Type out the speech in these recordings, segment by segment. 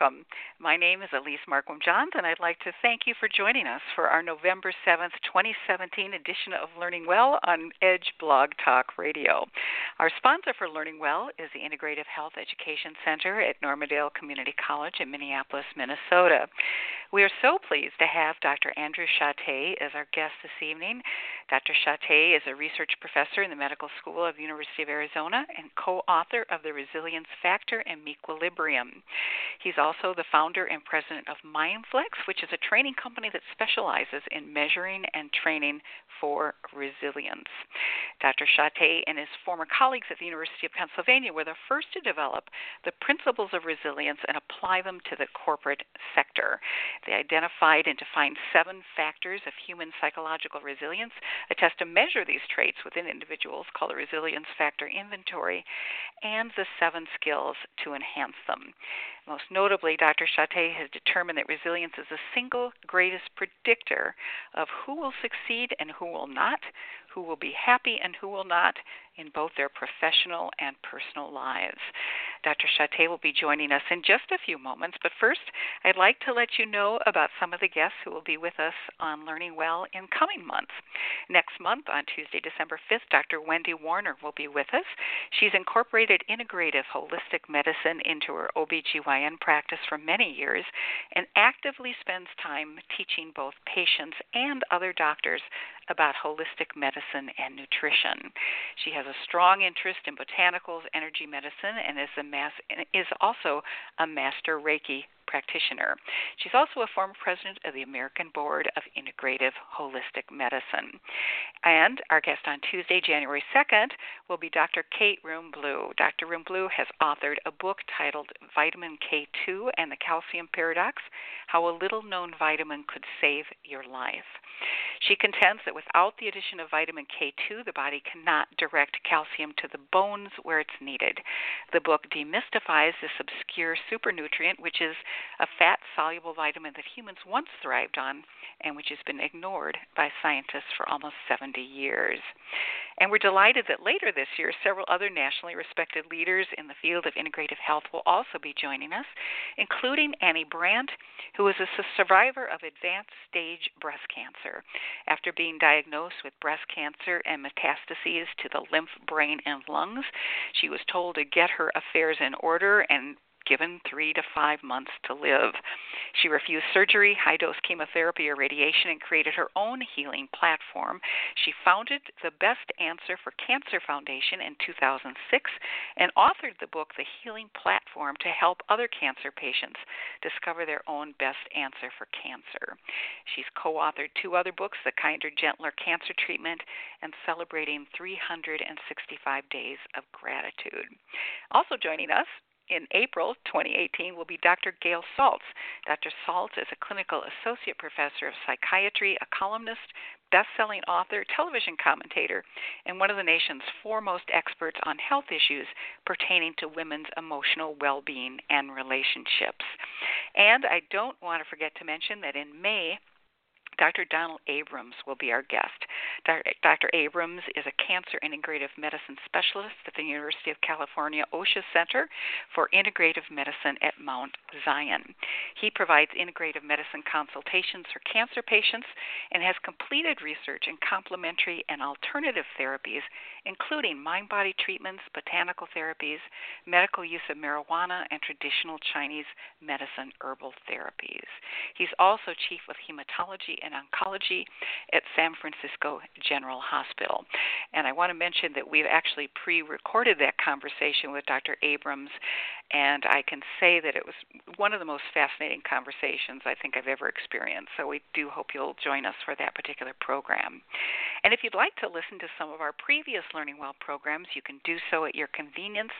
Welcome. My name is Elise Marquam Jahns, and I'd like to thank you for joining us for our November 7th, 2017 edition of Learning Well on Edge Blog Talk Radio. Our sponsor for Learning Well is the Integrative Health Education Center at Normandale Community College in Minneapolis, Minnesota. We are so pleased to have Dr. Andrew Shatté as our guest this evening. Dr. Shatté is a research professor in the Medical School of the University of Arizona and co author of The Resilience Factor and Mequilibrium. He's also the founder and president of MindFlex, which is a training company that specializes in measuring and training for resilience. Dr. Shatté and his former colleagues at the University of Pennsylvania were the first to develop the principles of resilience and apply them to the corporate sector. They identified and defined seven factors of human psychological resilience, a test to measure these traits within individuals called the Resilience Factor Inventory, and the seven skills to enhance them. Most notably, Dr. Shatté has determined that resilience is the single greatest predictor of who will succeed and who will not, who will be happy and who will not in both their professional and personal lives. Dr. Shatté will be joining us in just a few moments, but first, I'd like to let you know about some of the guests who will be with us on Learning Well in coming months. Next month, on Tuesday, December 5th, Dr. Wendy Warner will be with us. She's incorporated integrative holistic medicine into her OBGYN practice for many years and actively spends time teaching both patients and other doctors about holistic medicine and nutrition. She has a strong interest in botanicals, energy medicine, and is, a mass, is also a master Reiki practitioner. She's also a former president of the American Board of Integrative Holistic Medicine. And our guest on Tuesday, January 2nd, will be Dr. Kate Rhéaume-Bleue. Dr. Rhéaume-Bleue has authored a book titled Vitamin K2 and the Calcium Paradox How a Little Known Vitamin Could Save Your Life. She contends that without the addition of vitamin K2, the body cannot direct calcium to the bones where it's needed. The book demystifies this obscure supernutrient, which is a fat soluble vitamin that humans once thrived on and which has been ignored by scientists for almost 70 years. And we're delighted that later this year, several other nationally respected leaders in the field of integrative health will also be joining us, including Annie Brandt, who is a survivor of advanced stage breast cancer. After being diagnosed with breast cancer and metastases to the lymph, brain, and lungs, she was told to get her affairs in order and given three to five months to live. She refused surgery, high dose chemotherapy, or radiation and created her own healing platform. She founded the Best Answer for Cancer Foundation in 2006 and authored the book The Healing Platform to help other cancer patients discover their own best answer for cancer. She's co authored two other books The Kinder, Gentler Cancer Treatment and Celebrating 365 Days of Gratitude. Also joining us in April 2018 will be Dr. Gail Saltz. Dr. Saltz is a clinical associate professor of psychiatry, a columnist, best-selling author, television commentator, and one of the nation's foremost experts on health issues pertaining to women's emotional well-being and relationships. And I don't want to forget to mention that in May Dr. Donald Abrams will be our guest. Dr. Abrams is a cancer integrative medicine specialist at the University of California Osher Center for Integrative Medicine at Mount Zion. He provides integrative medicine consultations for cancer patients and has completed research in complementary and alternative therapies, including mind body treatments, botanical therapies, medical use of marijuana, and traditional Chinese medicine herbal therapies. He's also chief of hematology and Oncology at San Francisco General Hospital. And I want to mention that we've actually pre recorded that conversation with Dr. Abrams, and I can say that it was one of the most fascinating conversations I think I've ever experienced. So we do hope you'll join us for that particular program. And if you'd like to listen to some of our previous Learning Well programs, you can do so at your convenience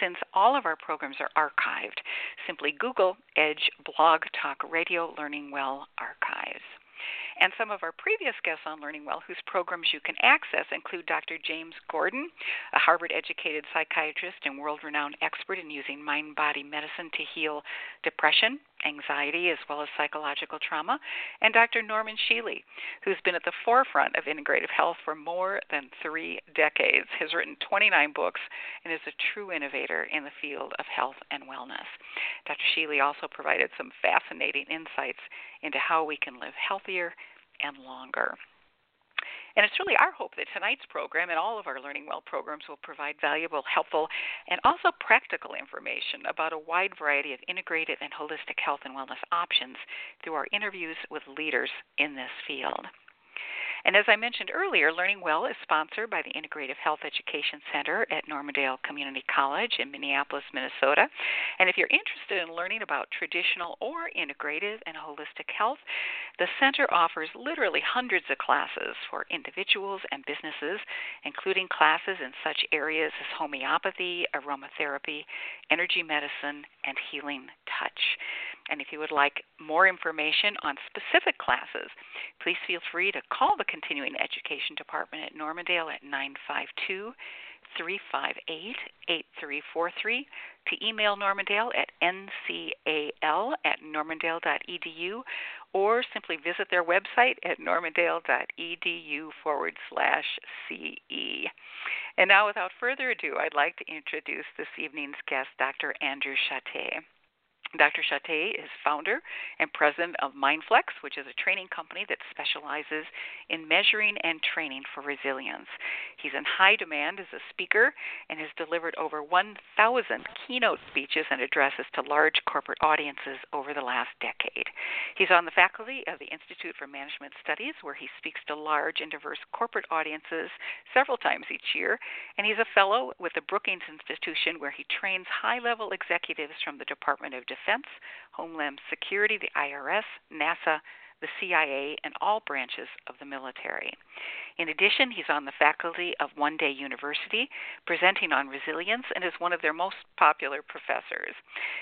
since all of our programs are archived. Simply Google Edge Blog Talk Radio Learning Well Archives. And some of our previous guests on Learning Well, whose programs you can access, include Dr. James Gordon, a Harvard educated psychiatrist and world renowned expert in using mind body medicine to heal depression, anxiety, as well as psychological trauma, and Dr. Norman Shealy, who's been at the forefront of integrative health for more than three decades, has written 29 books, and is a true innovator in the field of health and wellness. Dr. Shealy also provided some fascinating insights into how we can live healthier and longer. And it's really our hope that tonight's program and all of our Learning Well programs will provide valuable, helpful, and also practical information about a wide variety of integrated and holistic health and wellness options through our interviews with leaders in this field. And as I mentioned earlier, Learning Well is sponsored by the Integrative Health Education Center at Normandale Community College in Minneapolis, Minnesota. And if you're interested in learning about traditional or integrative and holistic health, the center offers literally hundreds of classes for individuals and businesses, including classes in such areas as homeopathy, aromatherapy, energy medicine, and healing touch. And if you would like more information on specific classes, please feel free to call the Continuing Education Department at Normandale at 952 358 8343, to email Normandale at ncal at normandale.edu, or simply visit their website at normandale.edu forward slash CE. And now, without further ado, I'd like to introduce this evening's guest, Dr. Andrew Shatté. Dr. Shatté is founder and president of MindFlex, which is a training company that specializes in measuring and training for resilience. He's in high demand as a speaker and has delivered over 1,000 keynote speeches and addresses to large corporate audiences over the last decade. He's on the faculty of the Institute for Management Studies, where he speaks to large and diverse corporate audiences several times each year, and he's a fellow with the Brookings Institution, where he trains high level executives from the Department of Defense Defense, Homeland Security, the IRS, NASA, the CIA, and all branches of the military. In addition, he's on the faculty of One Day University, presenting on resilience, and is one of their most popular professors.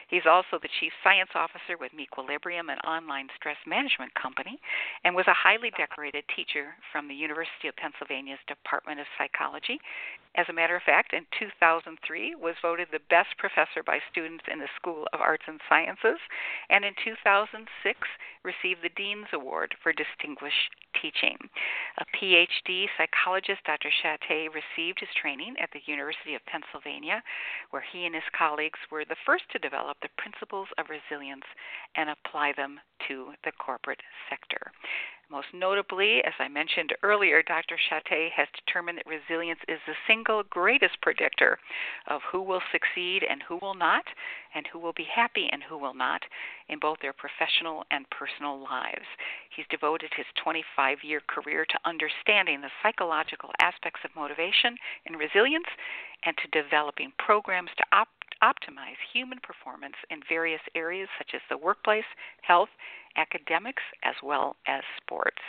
He's also the chief science officer with Mequilibrium, an online stress management company, and was a highly decorated teacher from the University of Pennsylvania's Department of Psychology. As a matter of fact, in 2003 was voted the best professor by students in the School of Arts and Sciences, and in 2006 received the Dean's Award for Distinguished Teaching. A PhD psychologist, Dr. Shatté received his training at the University of Pennsylvania, where he and his colleagues were the first to develop the principles of resilience and apply them to the corporate sector. Most notably, as I mentioned earlier, Dr. Shatté has determined that resilience is the single greatest predictor of who will succeed and who will not, and who will be happy and who will not in both their professional and personal lives. He's devoted his 25 year career to understanding the psychological aspects of motivation and resilience and to developing programs to op- optimize human performance in various areas such as the workplace, health, academics, as well as sports.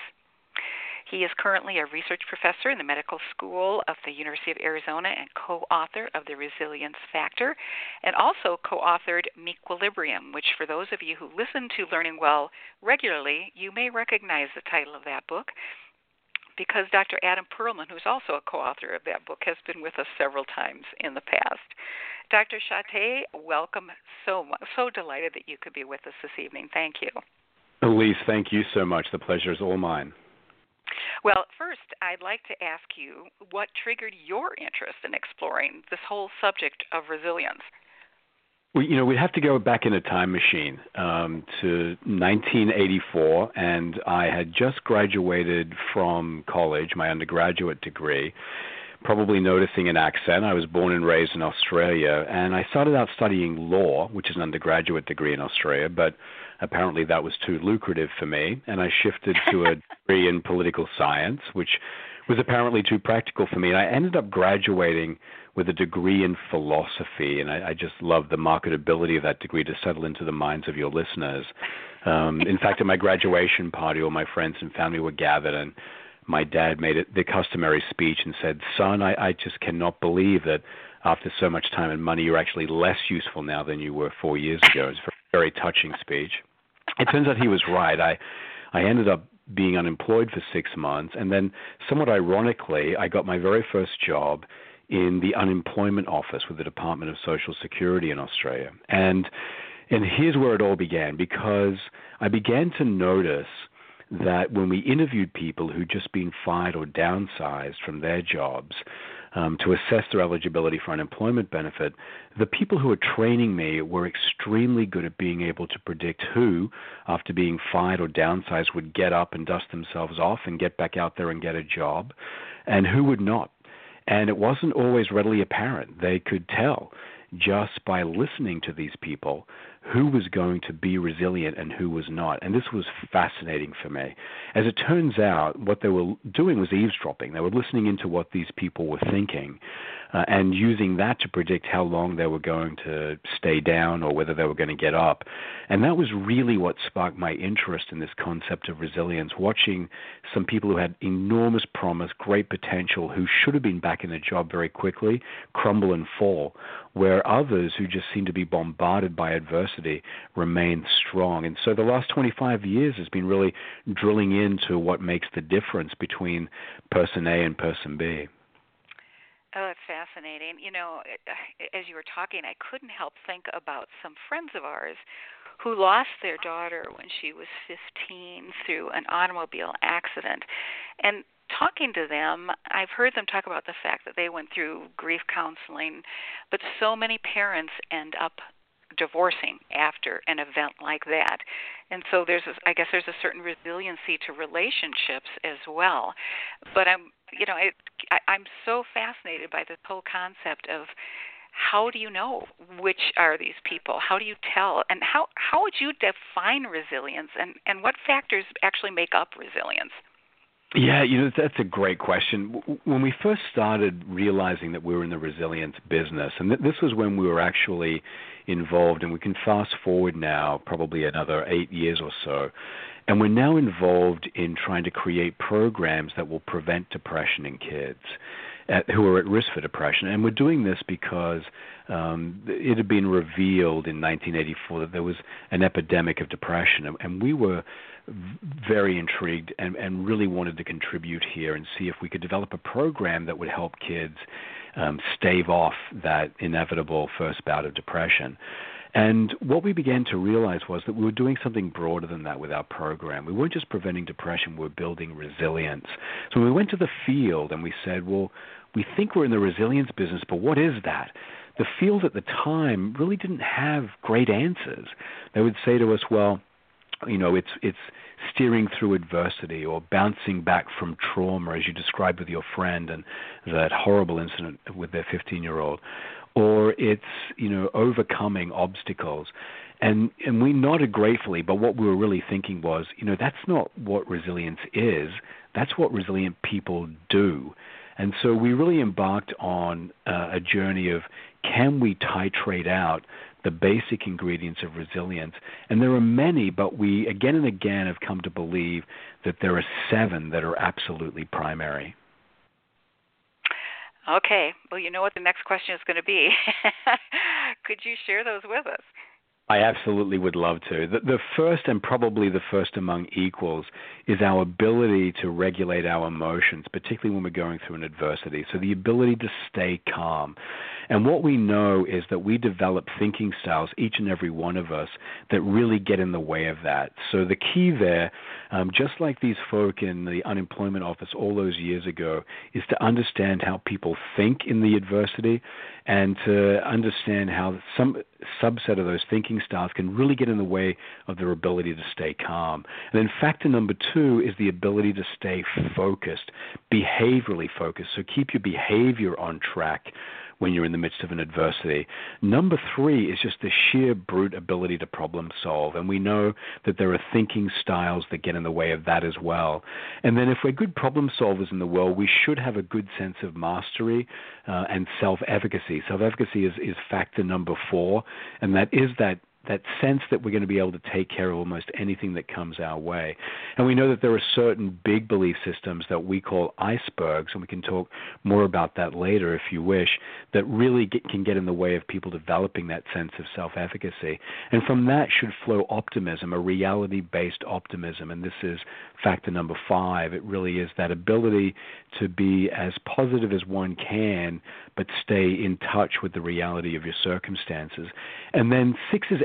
He is currently a research professor in the medical school of the University of Arizona and co author of The Resilience Factor, and also co authored Mequilibrium, which, for those of you who listen to Learning Well regularly, you may recognize the title of that book because Dr. Adam Perlman, who's also a co author of that book, has been with us several times in the past. Dr. Shatté, welcome. So, so delighted that you could be with us this evening. Thank you. Elise, thank you so much. The pleasure is all mine. Well, first, I'd like to ask you what triggered your interest in exploring this whole subject of resilience. You know, we'd have to go back in a time machine um, to 1984, and I had just graduated from college, my undergraduate degree. probably noticing an accent. I was born and raised in Australia, and I started out studying law, which is an undergraduate degree in Australia, but apparently that was too lucrative for me, and I shifted to a degree in political science, which was apparently too practical for me. And I ended up graduating with a degree in philosophy, and I, I just love the marketability of that degree to settle into the minds of your listeners. Um, in fact, at my graduation party, all my friends and family were gathered, and my dad made it the customary speech and said, "Son, I, I just cannot believe that after so much time and money, you're actually less useful now than you were four years ago." It's a very touching speech. It turns out he was right. I I ended up being unemployed for six months, and then, somewhat ironically, I got my very first job in the unemployment office with the Department of Social Security in Australia. And and here's where it all began because I began to notice that when we interviewed people who'd just been fired or downsized from their jobs um, to assess their eligibility for unemployment benefit, the people who were training me were extremely good at being able to predict who, after being fired or downsized, would get up and dust themselves off and get back out there and get a job, and who would not. And it wasn't always readily apparent. They could tell just by listening to these people who was going to be resilient and who was not. And this was fascinating for me. As it turns out, what they were doing was eavesdropping. They were listening into what these people were thinking uh, and using that to predict how long they were going to stay down or whether they were going to get up. And that was really what sparked my interest in this concept of resilience, watching some people who had enormous promise, great potential, who should have been back in a job very quickly, crumble and fall, where others who just seem to be bombarded by adversity remain strong. And so the last 25 years has been really drilling into what makes the difference between person A and person B. Oh, it's fascinating. You know, eh, eh, as you were talking, I couldn't help think about some friends of ours who lost their daughter when she was 15 through an automobile accident. And talking to them, I've heard them talk about the fact that they went through grief counseling, but so many parents end up divorcing after an event like that. And so there's a, I guess there's a certain resiliency to relationships as well. But I'm you know, it, I, I'm so fascinated by this whole concept of how do you know which are these people? How do you tell? And how how would you define resilience? And and what factors actually make up resilience? Yeah, you know that's a great question. When we first started realizing that we were in the resilience business, and th- this was when we were actually involved, and we can fast forward now probably another eight years or so, and we're now involved in trying to create programs that will prevent depression in kids at, who are at risk for depression. And we're doing this because um, it had been revealed in 1984 that there was an epidemic of depression. And, and we were very intrigued and, and really wanted to contribute here and see if we could develop a program that would help kids um, stave off that inevitable first bout of depression. And what we began to realize was that we were doing something broader than that with our program. We weren't just preventing depression, we were building resilience. So we went to the field and we said, well, we think we're in the resilience business, but what is that? The field at the time really didn't have great answers. They would say to us, well, you know, it's it's steering through adversity or bouncing back from trauma, as you described with your friend and that horrible incident with their 15-year-old or it's you know overcoming obstacles. And and we nodded gratefully but what we were really thinking was you know that's not what resilience is. That's what resilient people do. And so we really embarked on uh, a journey of can we titrate out the basic ingredients of resilience? And there are many but we again and again have come to believe that there are seven that are absolutely primary Okay. Well, you know what the next question is going to be. Could you share those with us? I absolutely would love to. The, the, first, and probably the first among equals, is our ability to regulate our emotions, particularly when we're going through an adversity. So, the ability to stay calm. And what we know is that we develop thinking styles, each and every one of us, that really get in the way of that. So the key there, um, just like these folk in the unemployment office all those years ago, is to understand how people think in the adversity and to understand how some subset of those thinking styles can really get in the way of their ability to stay calm. And then factor number two is the ability to stay focused, behaviorally focused. So keep your behavior on track when you're in the midst of an adversity. Number three is just the sheer brute ability to problem solve. And we know that there are thinking styles that get in the way of that as well. And then if we're good problem solvers in the world, we should have a good sense of mastery uh, and self efficacy. Self efficacy is, is factor number four, and that is that that sense that we're going to be able to take care of almost anything that comes our way. And we know that there are certain big belief systems that we call icebergs, and we can talk more about that later if you wish, that really get, can get in the way of people developing that sense of self efficacy. And from that should flow optimism, a reality based optimism. And this is factor number five. It really is that ability to be as positive as one can, but stay in touch with the reality of your circumstances. And then six is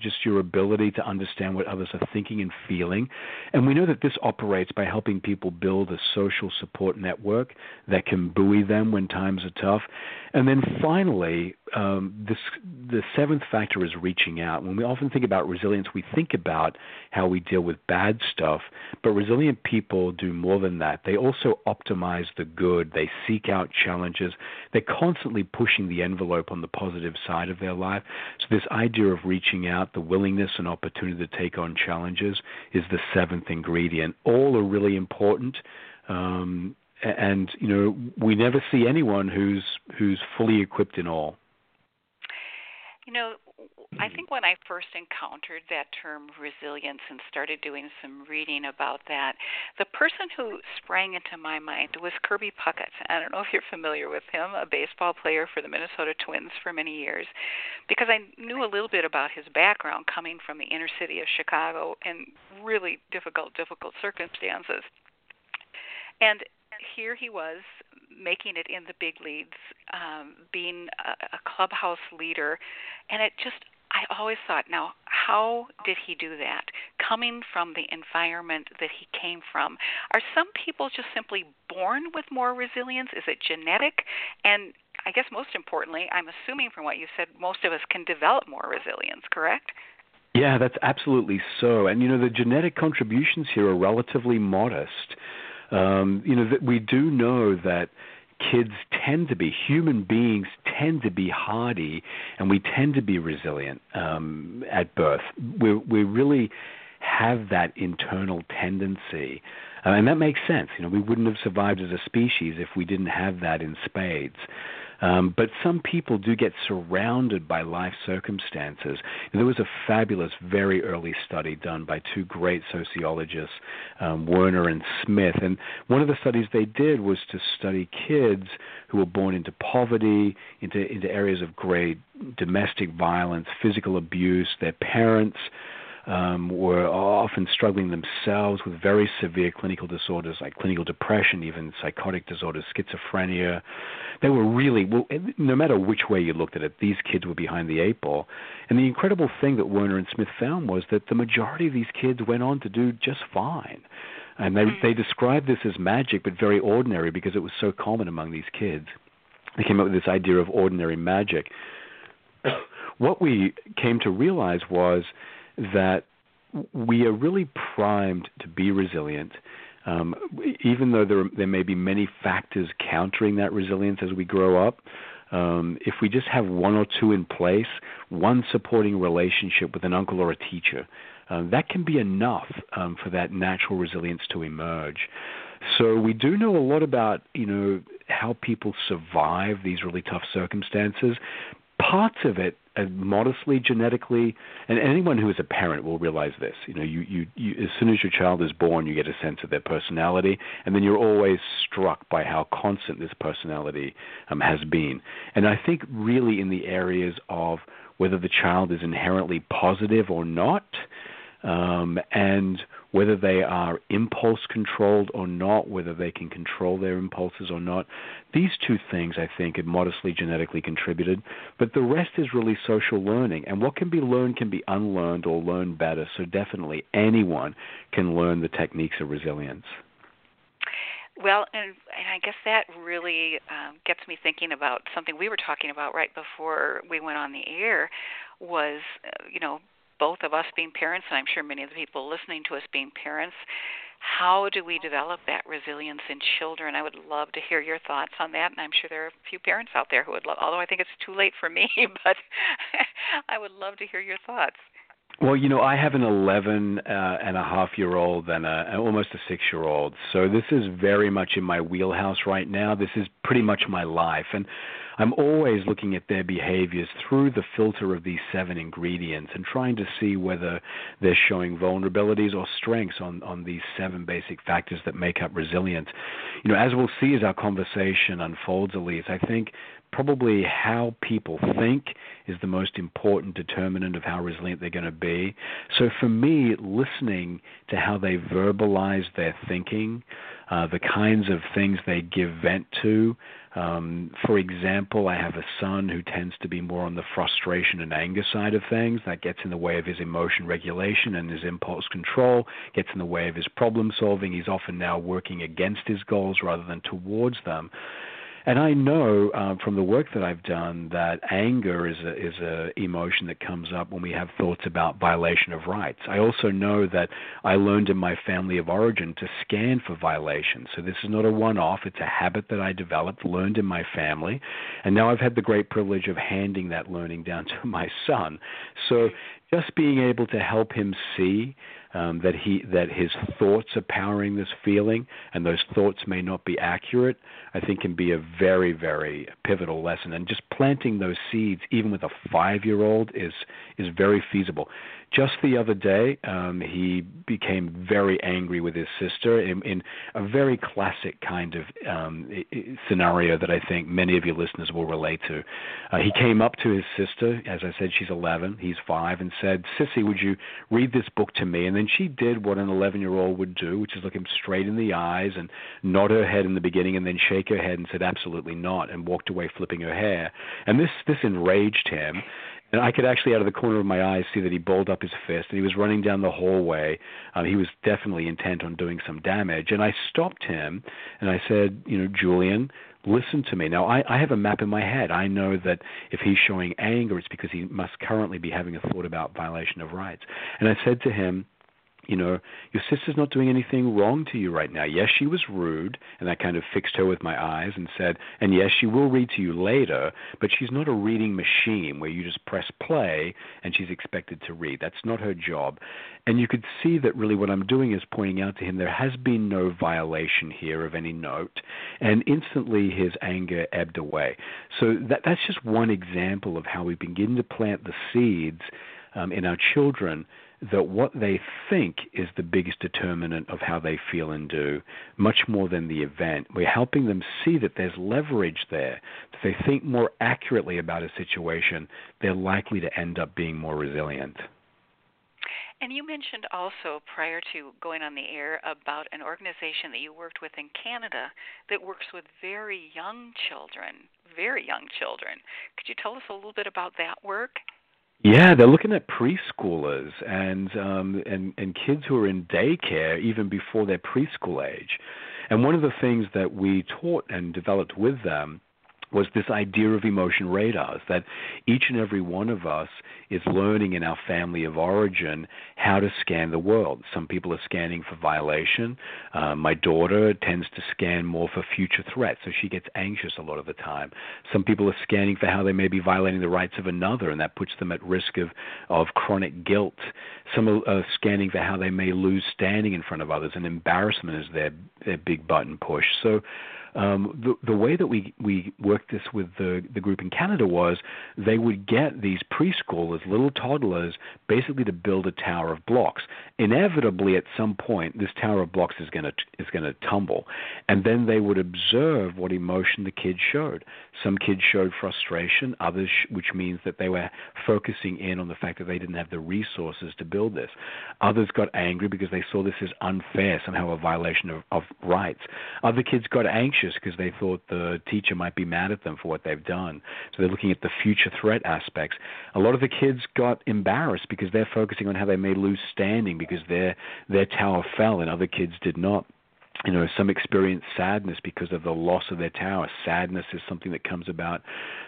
just your ability to understand what others are thinking and feeling. And we know that this operates by helping people build a social support network that can buoy them when times are tough. And then finally, um, this, the seventh factor is reaching out. When we often think about resilience, we think about how we deal with bad stuff, but resilient people do more than that. They also optimize the good. They seek out challenges. They're constantly pushing the envelope on the positive side of their life. So, this idea of reaching out, the willingness and opportunity to take on challenges, is the seventh ingredient. All are really important. Um, and you know we never see anyone who's who's fully equipped in all. You know, I hmm. think when I first encountered that term resilience and started doing some reading about that, the person who sprang into my mind was Kirby Puckett. I don't know if you're familiar with him, a baseball player for the Minnesota Twins for many years, because I knew a little bit about his background coming from the inner city of Chicago in really difficult, difficult circumstances. And here he was making it in the big leagues, um, being a, a clubhouse leader, and it just I always thought, now, how did he do that? Coming from the environment that he came from, are some people just simply born with more resilience? Is it genetic? And I guess most importantly, I'm assuming from what you said, most of us can develop more resilience, correct? Yeah, that's absolutely so. And you know, the genetic contributions here are relatively modest. Um, you know, that we do know that kids tend to be, human beings tend to be hardy, and we tend to be resilient um, at birth. We we really have that internal tendency, uh, and that makes sense. You know, we wouldn't have survived as a species if we didn't have that in spades. Um, but some people do get surrounded by life circumstances. There was a fabulous, very early study done by two great sociologists, um, Werner and Smith. And one of the studies they did was to study kids who were born into poverty, into, into areas of great domestic violence, physical abuse, their parents um, were often struggling themselves with very severe clinical disorders like clinical depression, even psychotic disorders, schizophrenia. They were really, well, no matter which way you looked at it, these kids were behind the eight ball. And the incredible thing that Werner and Smith found was that the majority of these kids went on to do just fine. And they, they described this as magic, but very ordinary because it was so common among these kids. They came up with this idea of ordinary magic. what we came to realize was that we are really primed to be resilient. Um, even though there, there may be many factors countering that resilience as we grow up, um, if we just have one or two in place, one supporting relationship with an uncle or a teacher, uh, that can be enough um, for that natural resilience to emerge. So we do know a lot about you know how people survive these really tough circumstances. Parts of it modestly genetically, and anyone who is a parent will realize this. You know, you, you, you as soon as your child is born, you get a sense of their personality, and then you're always struck by how constant this personality um, has been. And I think really in the areas of whether the child is inherently positive or not, um, and whether they are impulse controlled or not, whether they can control their impulses or not. These two things, I think, are modestly genetically contributed, but the rest is really social learning. And what can be learned can be unlearned or learned better. So definitely anyone can learn the techniques of resilience. Well, and, and I guess that really um, gets me thinking about something we were talking about right before we went on the air, was, uh, you know, both of us being parents, and I'm sure many of the people listening to us being parents, how do we develop that resilience in children? I would love to hear your thoughts on that, and I'm sure there are a few parents out there who would love. Although I think it's too late for me, but I would love to hear your thoughts. Well, you know, I have an 11 uh, and a half year old and a, almost a six year old. So this is very much in my wheelhouse right now. This is pretty much my life. And I'm always looking at their behaviors through the filter of these seven ingredients and trying to see whether they're showing vulnerabilities or strengths on, on these seven basic factors that make up resilience. You know, as we'll see as our conversation unfolds, Elise, I think probably how people think is the most important determinant of how resilient they're going to be. So for me, listening to how they verbalize their thinking, uh, the kinds of things they give vent to. Um, for example, I have a son who tends to be more on the frustration and anger side of things. That gets in the way of his emotion regulation and his impulse control, gets in the way of his problem solving. He's often now working against his goals rather than towards them. And I know uh, from the work that I've done that anger is a, is a emotion that comes up when we have thoughts about violation of rights. I also know that I learned in my family of origin to scan for violations. So this is not a one-off. It's a habit that I developed, learned in my family, and now I've had the great privilege of handing that learning down to my son. So just being able to help him see um, that he that his thoughts are powering this feeling, and those thoughts may not be accurate, I think can be a very very pivotal lesson. And just planting those seeds, even with a five year old, is is very feasible. Just the other day, um, he became very angry with his sister in, in a very classic kind of um, scenario that I think many of your listeners will relate to. Uh, he came up to his sister, as I said, she's 11, he's five, and said, "Sissy, would you read this book to me?" And then she did what an 11-year-old would do, which is look him straight in the eyes and nod her head in the beginning, and then shake her head and said, "Absolutely not," and walked away flipping her hair. And this this enraged him. And I could actually, out of the corner of my eyes, see that he balled up his fist and he was running down the hallway. Uh, he was definitely intent on doing some damage. And I stopped him and I said, You know, Julian, listen to me. Now, I, I have a map in my head. I know that if he's showing anger, it's because he must currently be having a thought about violation of rights. And I said to him, you know, your sister's not doing anything wrong to you right now. Yes, she was rude, and I kind of fixed her with my eyes and said, and yes, she will read to you later, but she's not a reading machine where you just press play and she's expected to read. That's not her job. And you could see that really what I'm doing is pointing out to him there has been no violation here of any note, and instantly his anger ebbed away. So that, that's just one example of how we begin to plant the seeds um, in our children that what they think is the biggest determinant of how they feel and do, much more than the event. We're helping them see that there's leverage there. If they think more accurately about a situation, they're likely to end up being more resilient. And you mentioned also prior to going on the air about an organization that you worked with in Canada that works with very young children, very young children. Could you tell us a little bit about that work? Yeah, they're looking at preschoolers and um, and and kids who are in daycare even before their preschool age. And one of the things that we taught and developed with them was this idea of emotion radars that each and every one of us is learning in our family of origin how to scan the world. Some people are scanning for violation. Uh, my daughter tends to scan more for future threats, so she gets anxious a lot of the time. Some people are scanning for how they may be violating the rights of another, and that puts them at risk of, of chronic guilt. Some are, scanning for how they may lose standing in front of others, and embarrassment is their, their big button push. So um, the, the way that we, we worked this with the, the group in Canada was they would get these preschoolers, little toddlers, basically to build a tower of blocks. Inevitably, at some point, this tower of blocks is going to is going to tumble, and then they would observe what emotion the kids showed. Some kids showed frustration, others, which means that they were focusing in on the fact that they didn't have the resources to build this. Others got angry because they saw this as unfair, somehow a violation of, of rights. Other kids got anxious because they thought the teacher might be mad at them for what they've done. So they're looking at the future threat aspects. A lot of the kids got embarrassed because they're focusing on how they may lose standing because their their tower fell and other kids did not. you know, some experience sadness because of the loss of their tower. Sadness is something that comes about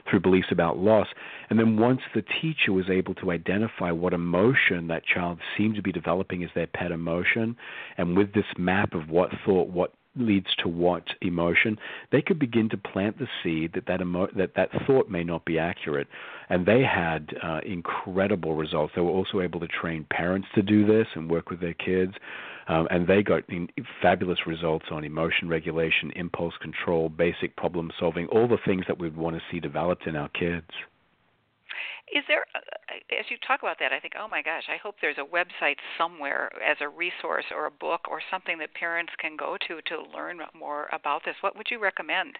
through beliefs about loss. And then once the teacher was able to identify what emotion that child seemed to be developing as their pet emotion, and with this map of what thought, what leads to what emotion, they could begin to plant the seed that that, emo- that, that thought may not be accurate. And they had uh, incredible results. They were also able to train parents to do this and work with their kids. Um, and they got fabulous results on emotion regulation, impulse control, basic problem solving, all the things that we'd want to see developed in our kids. Is there, as you talk about that, I think, oh my gosh, I hope there's a website somewhere as a resource or a book or something that parents can go to to learn more about this. What would you recommend?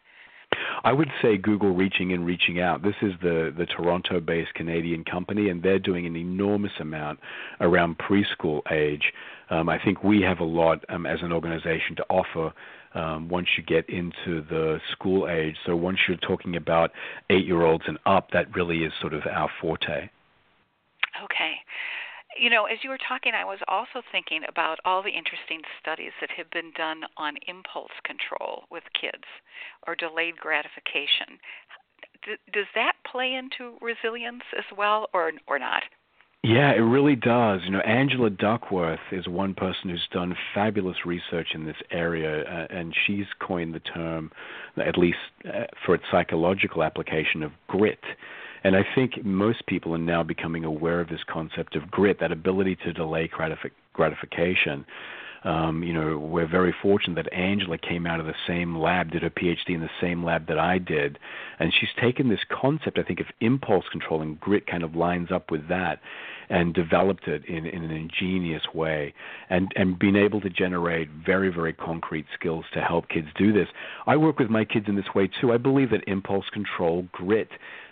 I would say Google Reaching In, Reaching Out. This is the the Toronto-based Canadian company, and they're doing an enormous amount around preschool age. Um, I think we have a lot um, as an organization to offer um, once you get into the school age. So once you're talking about eight year olds and up, that really is sort of our forte. Okay. You know, as you were talking, I was also thinking about all the interesting studies that have been done on impulse control with kids or delayed gratification. D- does that play into resilience as well, or or not? Yeah, it really does. You know, Angela Duckworth is one person who's done fabulous research in this area, uh, and she's coined the term, at least uh, for its psychological application, of grit. And I think most people are now becoming aware of this concept of grit, that ability to delay gratif- gratification. Um, you know, we're very fortunate that Angela came out of the same lab, did her PhD in the same lab that I did, and she's taken this concept, I think, of impulse control and grit kind of lines up with that and developed it in, in an ingenious way and, and being able to generate very, very concrete skills to help kids do this. I work with my kids in this way too. I believe that impulse control, grit,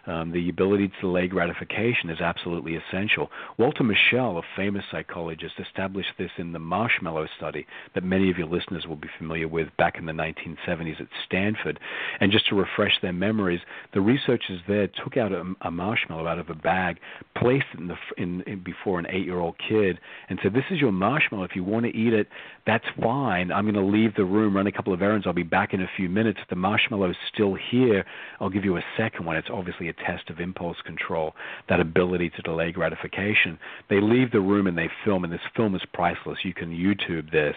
um, the ability to delay gratification is absolutely essential. Walter Mischel, a famous psychologist, established this in the marshmallow study that many of your listeners will be familiar with back in the 1970s at Stanford. And just to refresh their memories, the researchers there took out a, a marshmallow out of a bag, placed it in the, in, in, before an eight-year-old kid, and said, "This is your marshmallow. If you want to eat it, that's fine. I'm going to leave the room, run a couple of errands. I'll be back in a few minutes. If the marshmallow is still here, I'll give you a second one. It's obviously a test of impulse control, that ability to delay gratification. They leave the room and they film, and this film is priceless. You can YouTube this.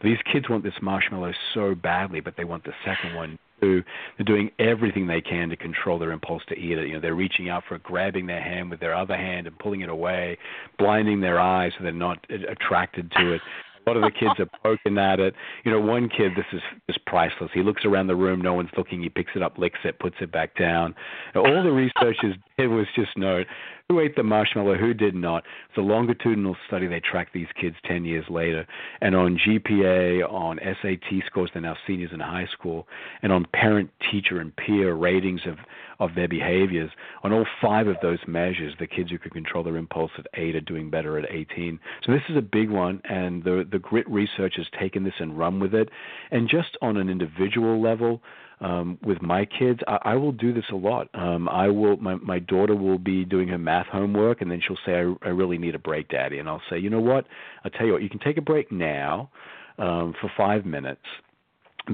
But these kids want this marshmallow so badly, but they want the second one too. They're doing everything they can to control their impulse to eat it. You know, they're reaching out for it, grabbing their hand with their other hand and pulling it away, blinding their eyes so they're not uh, attracted to it. A lot of the kids are poking at it. You know, one kid, this is is priceless. He looks around the room, no one's looking. He picks it up, licks it, puts it back down. All the researchers did was just note who ate the marshmallow, who did not. It's a longitudinal study. They tracked these kids 10 years later. And on GPA, on SAT scores, they're now seniors in high school, and on parent, teacher, and peer ratings of, of their behaviors, on all five of those measures, the kids who could control their impulse at 8 are doing better at 18. So this is a big one, and the, the GRIT research has taken this and run with it. And just on an individual level, um, with my kids, I, I will do this a lot. Um, I will. My my daughter will be doing her math homework, and then she'll say, "I, I really need a break, Daddy." And I'll say, "You know what? I'll tell you what. You can take a break now um, for five minutes."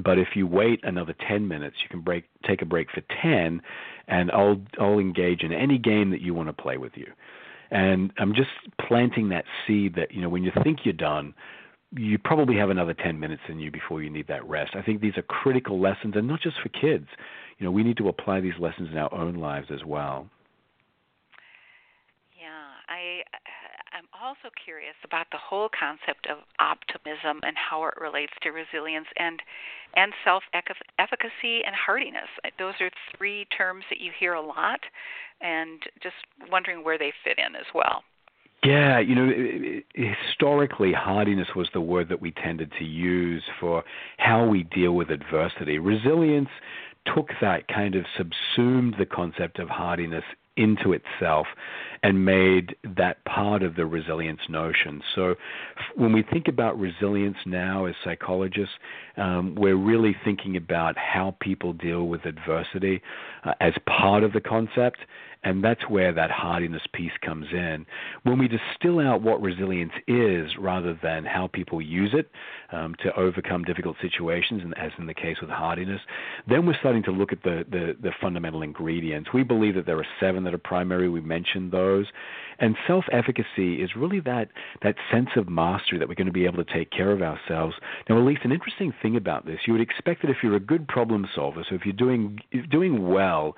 But if you wait another 10 minutes, you can break, take a break for 10, and I'll I'll engage in any game that you want to play with you. And I'm just planting that seed that you know when you think you're done, you probably have another 10 minutes in you before you need that rest. I think these are critical lessons, and not just for kids. You know, we need to apply these lessons in our own lives as well. Yeah, I I'm also curious about the whole concept of optimism and how it relates to resilience and and self efficacy and hardiness. Those are three terms that you hear a lot, and just wondering where they fit in as well. Yeah, you know, historically, hardiness was the word that we tended to use for how we deal with adversity. Resilience took that kind of subsumed the concept of hardiness into itself and made that part of the resilience notion. So, when we think about resilience now as psychologists, um, we're really thinking about how people deal with adversity uh, as part of the concept And that's where that hardiness piece comes in. When we distill out what resilience is rather than how people use it um, to overcome difficult situations, and as in the case with hardiness, then we're starting to look at the, the, the fundamental ingredients. We believe that there are seven that are primary. We mentioned those. And self efficacy is really that, that sense of mastery that we're going to be able to take care of ourselves. Now, Elise, an interesting thing about this, you would expect that if you're a good problem solver, so if you're doing, doing well,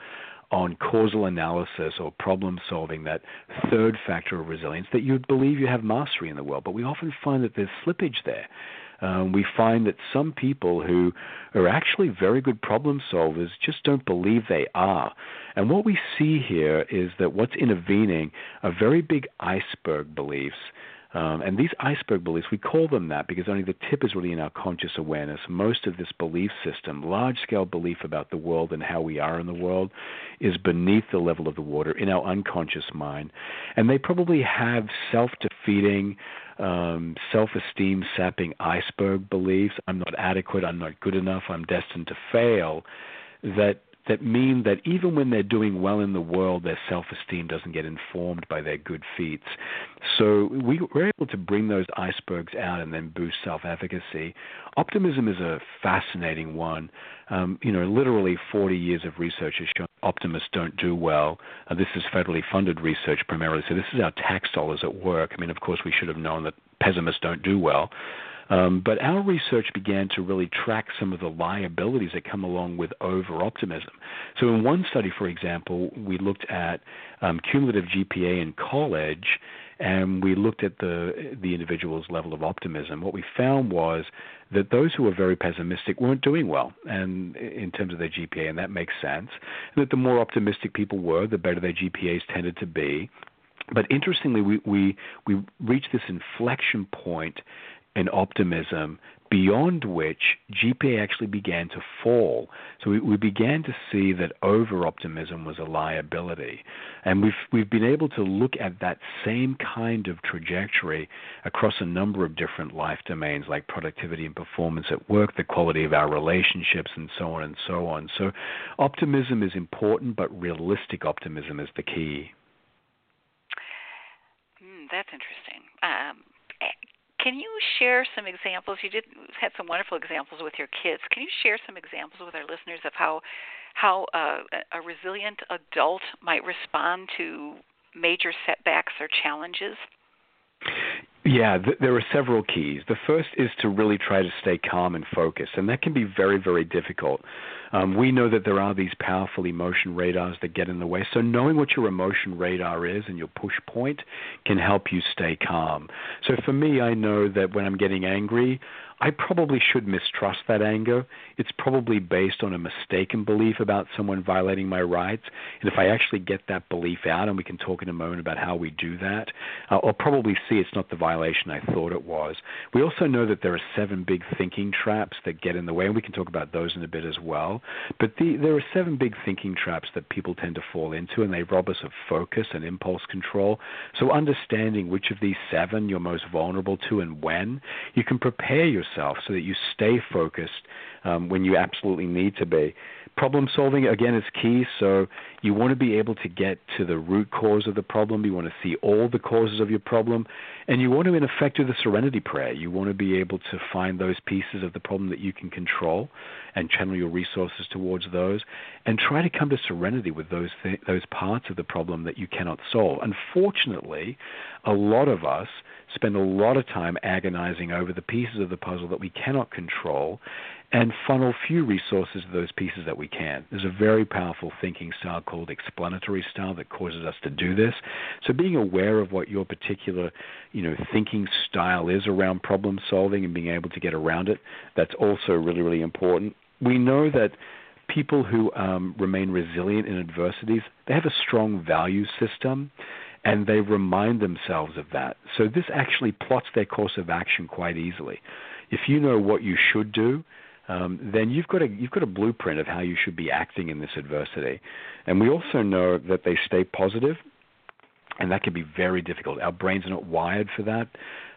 on causal analysis or problem solving, that third factor of resilience, that you'd believe you have mastery in the world. But we often find that there's slippage there. Um, we find that some people who are actually very good problem solvers just don't believe they are. And what we see here is that what's intervening are very big iceberg beliefs um, and these iceberg beliefs, we call them that because only the tip is really in our conscious awareness. Most of this belief system, large scale belief about the world and how we are in the world, is beneath the level of the water in our unconscious mind. And they probably have self defeating, um, self esteem sapping iceberg beliefs. I'm not adequate, I'm not good enough, I'm destined to fail. That that mean that even when they're doing well in the world, their self esteem doesn't get informed by their good feats. So we, we're able to bring those icebergs out and then boost self efficacy. Optimism is a fascinating one. Um, you know, literally 40 years of research has shown optimists don't do well. Uh, this is federally funded research primarily, so this is our tax dollars at work. I mean, of course, we should have known that pessimists don't do well. Um, but our research began to really track some of the liabilities that come along with over optimism. So, in one study, for example, we looked at um, cumulative GPA in college and we looked at the the individual's level of optimism. What we found was that those who were very pessimistic weren't doing well, and in terms of their GPA, and that makes sense. And that the more optimistic people were, the better their GPAs tended to be. But interestingly, we we we reached this inflection point and optimism beyond which GPA actually began to fall. So we, we began to see that over optimism was a liability. And we've, we've been able to look at that same kind of trajectory across a number of different life domains like productivity and performance at work, the quality of our relationships, and so on and so on. So optimism is important, but realistic optimism is the key. Mm, that's interesting. Um, can you share some examples? You did had some wonderful examples with your kids. Can you share some examples with our listeners of how how uh, a resilient adult might respond to major setbacks or challenges? Yeah, th- there are several keys. The first is to really try to stay calm and focused, and that can be very, very difficult. Um, we know that there are these powerful emotion radars that get in the way. So knowing what your emotion radar is and your push point can help you stay calm. So for me, I know that when I'm getting angry, I probably should mistrust that anger. It's probably based on a mistaken belief about someone violating my rights. And if I actually get that belief out, and we can talk in a moment about how we do that, uh, I'll probably see it's not the violation I thought it was. We also know that there are seven big thinking traps that get in the way, and we can talk about those in a bit as well. But the, there are seven big thinking traps that people tend to fall into, and they rob us of focus and impulse control. So understanding which of these seven you're most vulnerable to and when, you can prepare yourself yourself so that you stay focused um, when you absolutely need to be. Problem solving, again, is key. So you want to be able to get to the root cause of the problem. You want to see all the causes of your problem. And you want to, in effect, do the serenity prayer. You want to be able to find those pieces of the problem that you can control and channel your resources towards those and try to come to serenity with those, th- those parts of the problem that you cannot solve. Unfortunately, a lot of us spend a lot of time agonizing over the pieces of the puzzle that we cannot control and funnel few resources to those pieces that we can. There's a very powerful thinking style called explanatory style that causes us to do this. So being aware of what your particular, you know, thinking style is around problem solving and being able to get around it, that's also really, really important. We know that people who um, remain resilient in adversities, they have a strong value system and they remind themselves of that. So this actually plots their course of action quite easily. If you know what you should do, um, then you've got a you've got a blueprint of how you should be acting in this adversity. And we also know that they stay positive, and that can be very difficult. Our brains are not wired for that,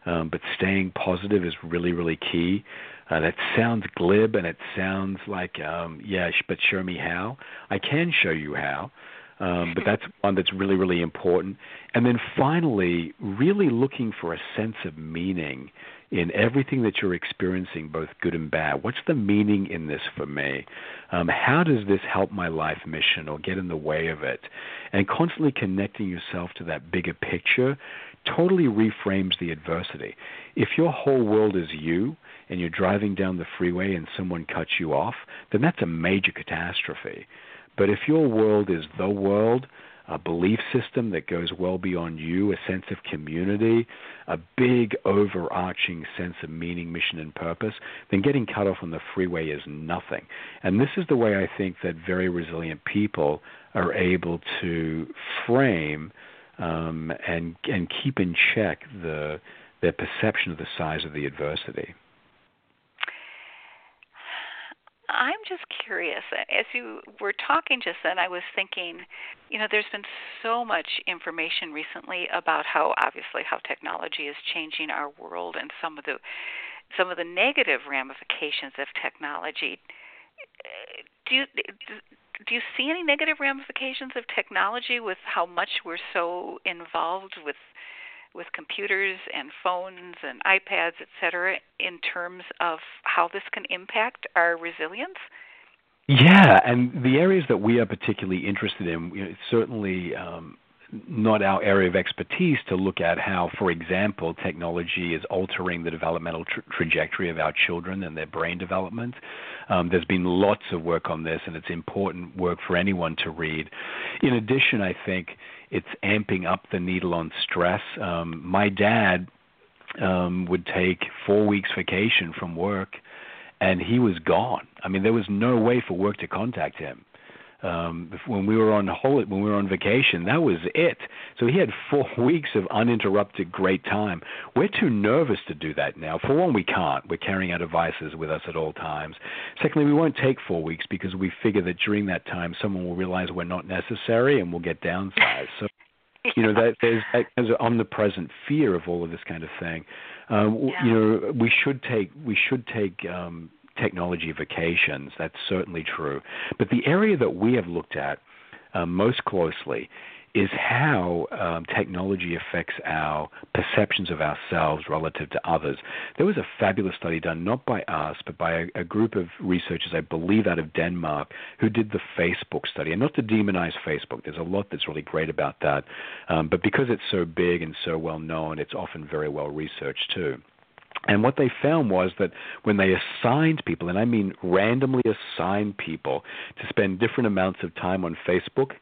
um, but staying positive is really really key. Uh, that sounds glib and it sounds like um, yeah, but show me how. I can show you how. Um, but that's one that's really, really important. And then finally, really looking for a sense of meaning in everything that you're experiencing, both good and bad. What's the meaning in this for me? Um, how does this help my life mission or get in the way of it? And constantly connecting yourself to that bigger picture totally reframes the adversity. If your whole world is you and you're driving down the freeway and someone cuts you off, then that's a major catastrophe. But if your world is the world, a belief system that goes well beyond you, a sense of community, a big overarching sense of meaning, mission, and purpose, then getting cut off on the freeway is nothing. And this is the way I think that very resilient people are able to frame um, and and keep in check the their perception of the size of the adversity. I'm just curious. As you were talking just then, I was thinking, you know, there's been so much information recently about how obviously how technology is changing our world and some of the some of the negative ramifications of technology. Do you do you see any negative ramifications of technology with how much we're so involved with with computers and phones and iPads, et cetera, in terms of how this can impact our resilience? Yeah, and the areas that we are particularly interested in, you know, certainly um, not our area of expertise to look at how, for example, technology is altering the developmental tra- trajectory of our children and their brain development. Um, there's been lots of work on this, and it's important work for anyone to read. In addition, I think it's amping up the needle on stress. Um, my dad um, would take four weeks vacation from work, and he was gone. I mean, there was no way for work to contact him um, when we were on holiday, when we were on vacation, that was it. So he had four weeks of uninterrupted great time. We're too nervous to do that now. For one, we can't. We're carrying our devices with us at all times. Secondly, we won't take four weeks because we figure that during that time, someone will realize we're not necessary and we'll get downsized. So you know that there's, there's an omnipresent fear of all of this kind of thing. Um, yeah. You know, we should take we should take um, technology vacations. That's certainly true. But the area that we have looked at uh, most closely is how um, technology affects our perceptions of ourselves relative to others. There was a fabulous study done not by us, but by a, a, group of researchers, I believe out of Denmark, who did the Facebook study. And not to demonize Facebook, there's a lot that's really great about that. Um, but because it's so big and so well known, it's often very well researched too. And what they found was that when they assigned people, and I mean randomly assigned people to spend different amounts of time on Facebook,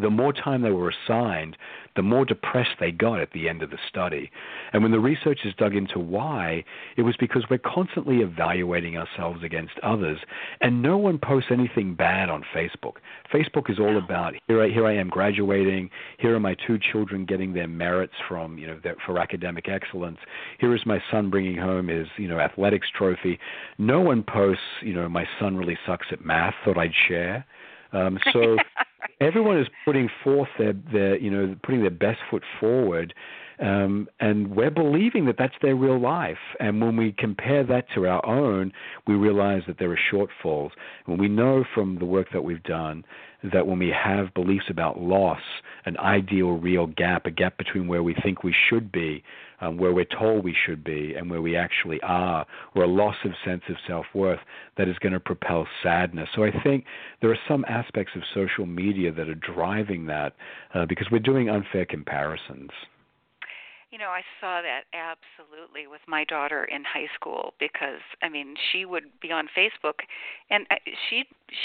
the more time they were assigned, the more depressed they got at the end of the study. And when the researchers dug into why, it was because we're constantly evaluating ourselves against others, and no one posts anything bad on Facebook. Facebook is all about here I, here I am graduating, here are my two children getting their merits from, you know, their, for academic excellence. Here is my son bringing home his, you know, athletics trophy. No one posts, you know, my son really sucks at math, thought I'd share. Um, so everyone is putting forth their, their, you know, putting their best foot forward, um, and we're believing that that's their real life. And when we compare that to our own, we realize that there are shortfalls. And we know from the work that we've done that when we have beliefs about loss, an ideal real gap, a gap between where we think we should be, um, where we're told we should be, and where we actually are, or a loss of sense of self worth that is going to propel sadness. So I think there are some aspects of social media that are driving that uh, because we're doing unfair comparisons. You know, I saw that absolutely with my daughter in high school because I mean, she would be on Facebook and uh, she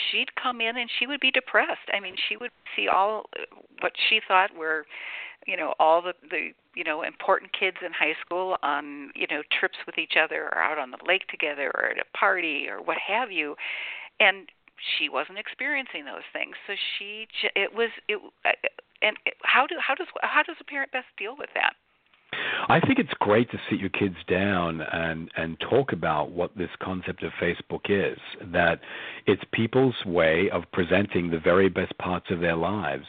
she'd come in and she would be depressed. I mean, she would see all uh, what she thought were, you know, all the the you know important kids in high school on you know trips with each other or out on the lake together or at a party or what have you, and she wasn't experiencing those things. So she it was it uh, and how do how does how does a parent best deal with that? I think it's great to sit your kids down and and talk about what this concept of Facebook is. That it's people's way of presenting the very best parts of their lives.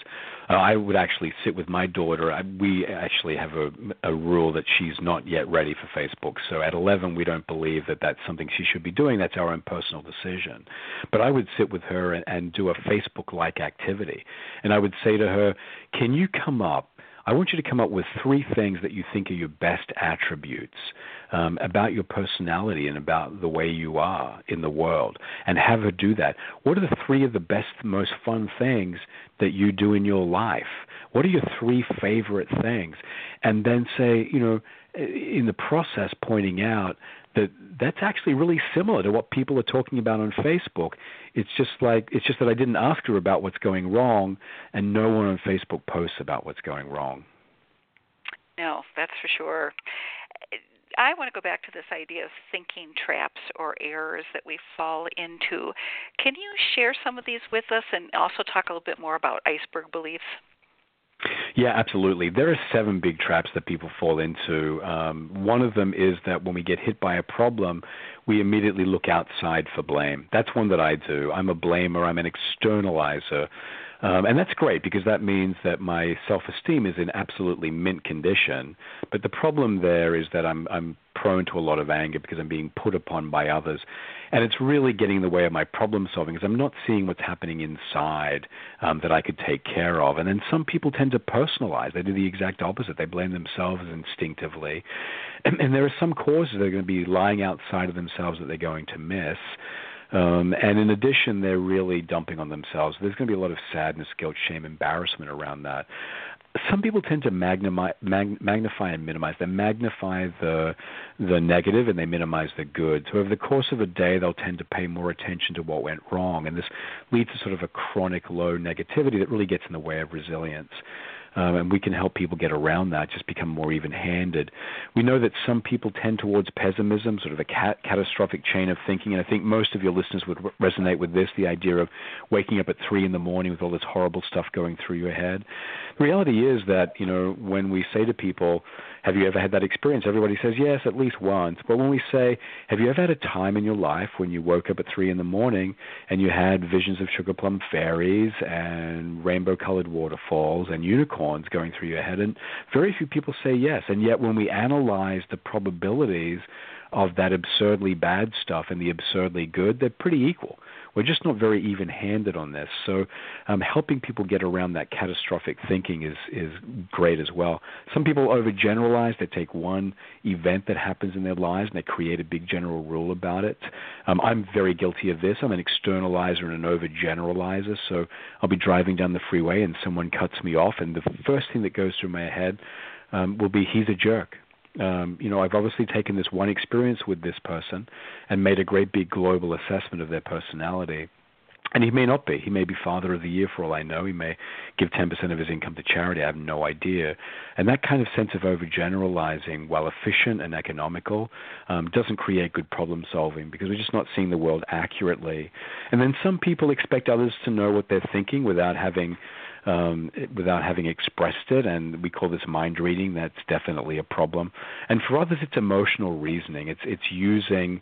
Uh, I would actually sit with my daughter. I, we actually have a, a rule that she's not yet ready for Facebook. So at 11, we don't believe that that's something she should be doing. That's our own personal decision. But I would sit with her and, and do a Facebook-like activity, and I would say to her, "Can you come up I want you to come up with three things that you think are your best attributes um, about your personality and about the way you are in the world, and have her do that. What are the three of the best, most fun things that you do in your life? What are your three favorite things? And then say, you know, in the process, pointing out that that's actually really similar to what people are talking about on Facebook. It's just like it's just that I didn't ask her about what's going wrong, and no one on Facebook posts about what's going wrong. No, that's for sure. I want to go back to this idea of thinking traps or errors that we fall into. Can you share some of these with us and also talk a little bit more about iceberg beliefs? Yeah, absolutely. There are seven big traps that people fall into. Um, one of them is that when we get hit by a problem, we immediately look outside for blame. That's one that I do. I'm a blamer, I'm an externalizer. Um, and that's great because that means that my self-esteem is in absolutely mint condition. But the problem there is that I'm I'm prone to a lot of anger because I'm being put upon by others, and it's really getting in the way of my problem solving because I'm not seeing what's happening inside um, that I could take care of. And then some people tend to personalize; they do the exact opposite. They blame themselves instinctively, and, and there are some causes that are going to be lying outside of themselves that they're going to miss. Um, and in addition, they're really dumping on themselves. There's going to be a lot of sadness, guilt, shame, embarrassment around that. Some people tend to magnify, mag, magnify and minimize. They magnify the the negative and they minimize the good. So over the course of a day, they'll tend to pay more attention to what went wrong, and this leads to sort of a chronic low negativity that really gets in the way of resilience um, and we can help people get around that, just become more even-handed. We know that some people tend towards pessimism, sort of a cat- catastrophic chain of thinking, and I think most of your listeners would resonate with this: the idea of waking up at three in the morning with all this horrible stuff going through your head. The reality is that you know when we say to people, "Have you ever had that experience?" Everybody says yes, at least once. But when we say, "Have you ever had a time in your life when you woke up at three in the morning and you had visions of sugar plum fairies and rainbow-colored waterfalls and unicorns?" unicorns going through your head? And very few people say yes. And yet, when we analyze the probabilities of that absurdly bad stuff and the absurdly good, they're pretty equal. We're just not very even-handed on this. So, um, helping people get around that catastrophic thinking is is great as well. Some people overgeneralize. They take one event that happens in their lives and they create a big general rule about it. Um, I'm very guilty of this. I'm an externalizer and an overgeneralizer. So I'll be driving down the freeway and someone cuts me off, and the first thing that goes through my head um, will be, "He's a jerk." Um, you know, I've obviously taken this one experience with this person and made a great big global assessment of their personality. And he may not be. He may be Father of the Year for all I know. He may give 10% of his income to charity. I have no idea. And that kind of sense of overgeneralizing, while efficient and economical, um, doesn't create good problem solving because we're just not seeing the world accurately. And then some people expect others to know what they're thinking without having um, without having expressed it, and we call this mind reading. That's definitely a problem. And for others, it's emotional reasoning. It's it's using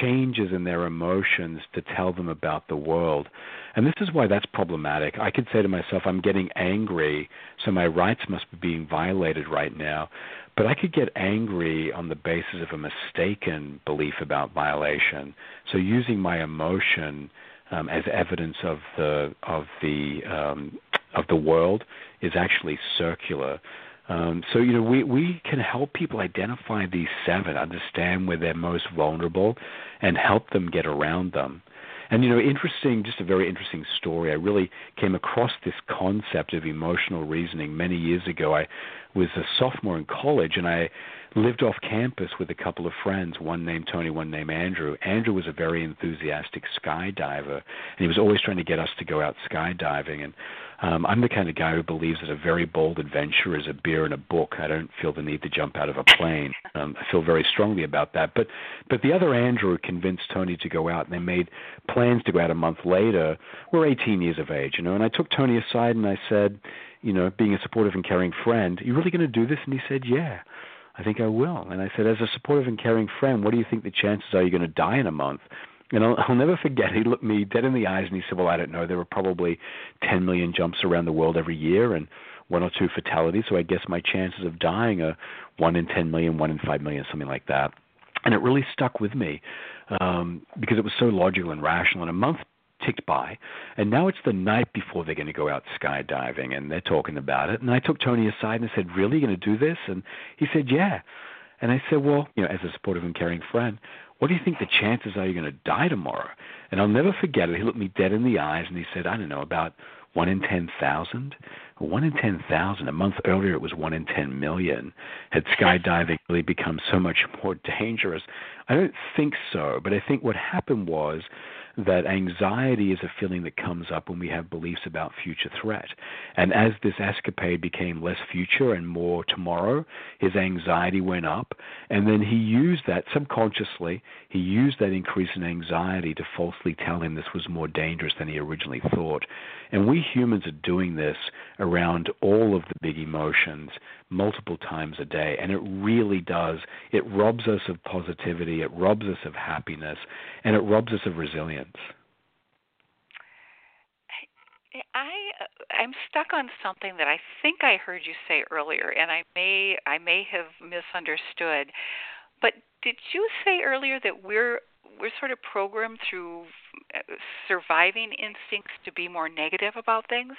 changes in their emotions to tell them about the world. And this is why that's problematic. I could say to myself, I'm getting angry, so my rights must be being violated right now. But I could get angry on the basis of a mistaken belief about violation. So using my emotion um, as evidence of the of the um, of the world is actually circular. Um, so you know we we can help people identify these seven, understand where they're most vulnerable, and help them get around them. And you know, interesting, just a very interesting story. I really came across this concept of emotional reasoning many years ago. I was a sophomore in college, and I lived off campus with a couple of friends, one named Tony, one named Andrew. Andrew was a very enthusiastic skydiver, and he was always trying to get us to go out skydiving. And um, I'm the kind of guy who believes that a very bold adventure is a beer and a book. I don't feel the need to jump out of a plane. Um, I feel very strongly about that. But but the other Andrew convinced Tony to go out, and they made plans to go out a month later. We're 18 years of age, you know. And I took Tony aside and I said, you know, being a supportive and caring friend, you really going to do this? And he said, yeah. I think I will. And I said, as a supportive and caring friend, what do you think the chances are you're going to die in a month? And I'll, I'll never forget. He looked me dead in the eyes and he said, "Well, I don't know. There were probably 10 million jumps around the world every year, and one or two fatalities. So I guess my chances of dying are one in 10 million, one in 5 million, something like that." And it really stuck with me um, because it was so logical and rational. And a month ticked by, and now it's the night before they're going to go out skydiving, and they're talking about it. And I took Tony aside and I said, "Really, you're going to do this?" And he said, "Yeah." And I said, "Well, you know, as a supportive and caring friend, what do you think the chances are you're going to die tomorrow?" And I'll never forget it. He looked me dead in the eyes and he said, "I don't know, about one in ten thousand." One in ten thousand. A month earlier, it was one in ten million. Had skydiving really become so much more dangerous? I don't think so. But I think what happened was that anxiety is a feeling that comes up when we have beliefs about future threat. And as this escapade became less future and more tomorrow, his anxiety went up. And then he used that subconsciously, he used that increase in anxiety to falsely tell him this was more dangerous than he originally thought. And we humans are doing this around all of the big emotions multiple times a day. And it really does. It robs us of positivity, it robs us of happiness, and it robs us of resilience. I I'm stuck on something that I think I heard you say earlier, and I may I may have misunderstood. But did you say earlier that we're we're sort of programmed through uh, surviving instincts to be more negative about things?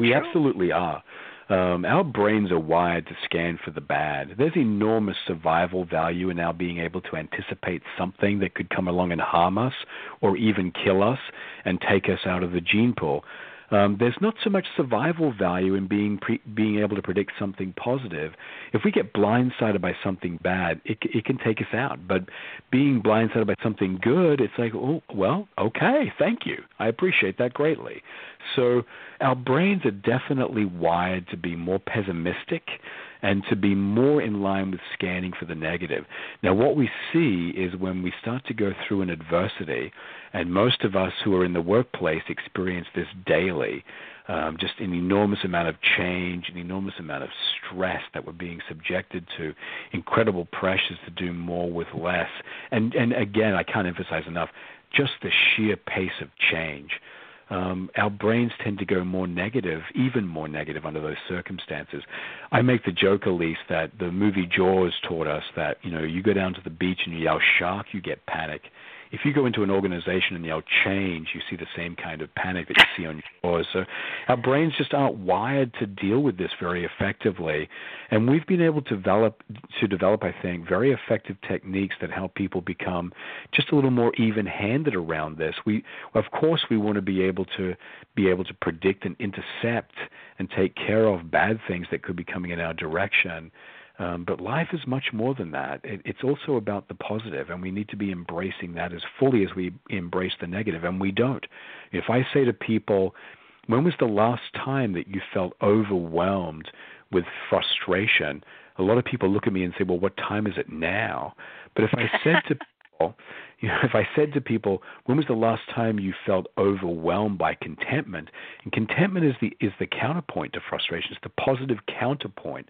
we true? absolutely are. Um, our brains are wired to scan for the bad. There's enormous survival value in our being able to anticipate something that could come along and harm us or even kill us and take us out of the gene pool. Um, there's not so much survival value in being pre- being able to predict something positive. If we get blindsided by something bad, it it can take us out. But being blindsided by something good, it's like, oh well, okay, thank you, I appreciate that greatly. So our brains are definitely wired to be more pessimistic and to be more in line with scanning for the negative. Now, what we see is when we start to go through an adversity, and most of us who are in the workplace experience this daily. Um, just an enormous amount of change, an enormous amount of stress that we're being subjected to, incredible pressures to do more with less, and and again, I can't emphasize enough, just the sheer pace of change um, our brains tend to go more negative, even more negative under those circumstances. I make the joke, Elise, that the movie Jaws taught us that you know you go down to the beach and you yell shark, you get panic if you go into an organization and yell change, you see the same kind of panic that you see on yours. So our brains just aren't wired to deal with this very effectively, and we've been able to develop to develop, I think, very effective techniques that help people become just a little more even-handed around this. We, of course, we want to be able to be able to predict and intercept and take care of bad things that could be coming in our direction. Um, but life is much more than that. It, it's also about the positive, and we need to be embracing that as fully as we embrace the negative, and we don't. If I say to people, when was the last time that you felt overwhelmed with frustration? A lot of people look at me and say, well, what time is it now? But if I said to people, you know, if I said to people, when was the last time you felt overwhelmed by contentment? And contentment is the is the counterpoint to frustration. It's the positive counterpoint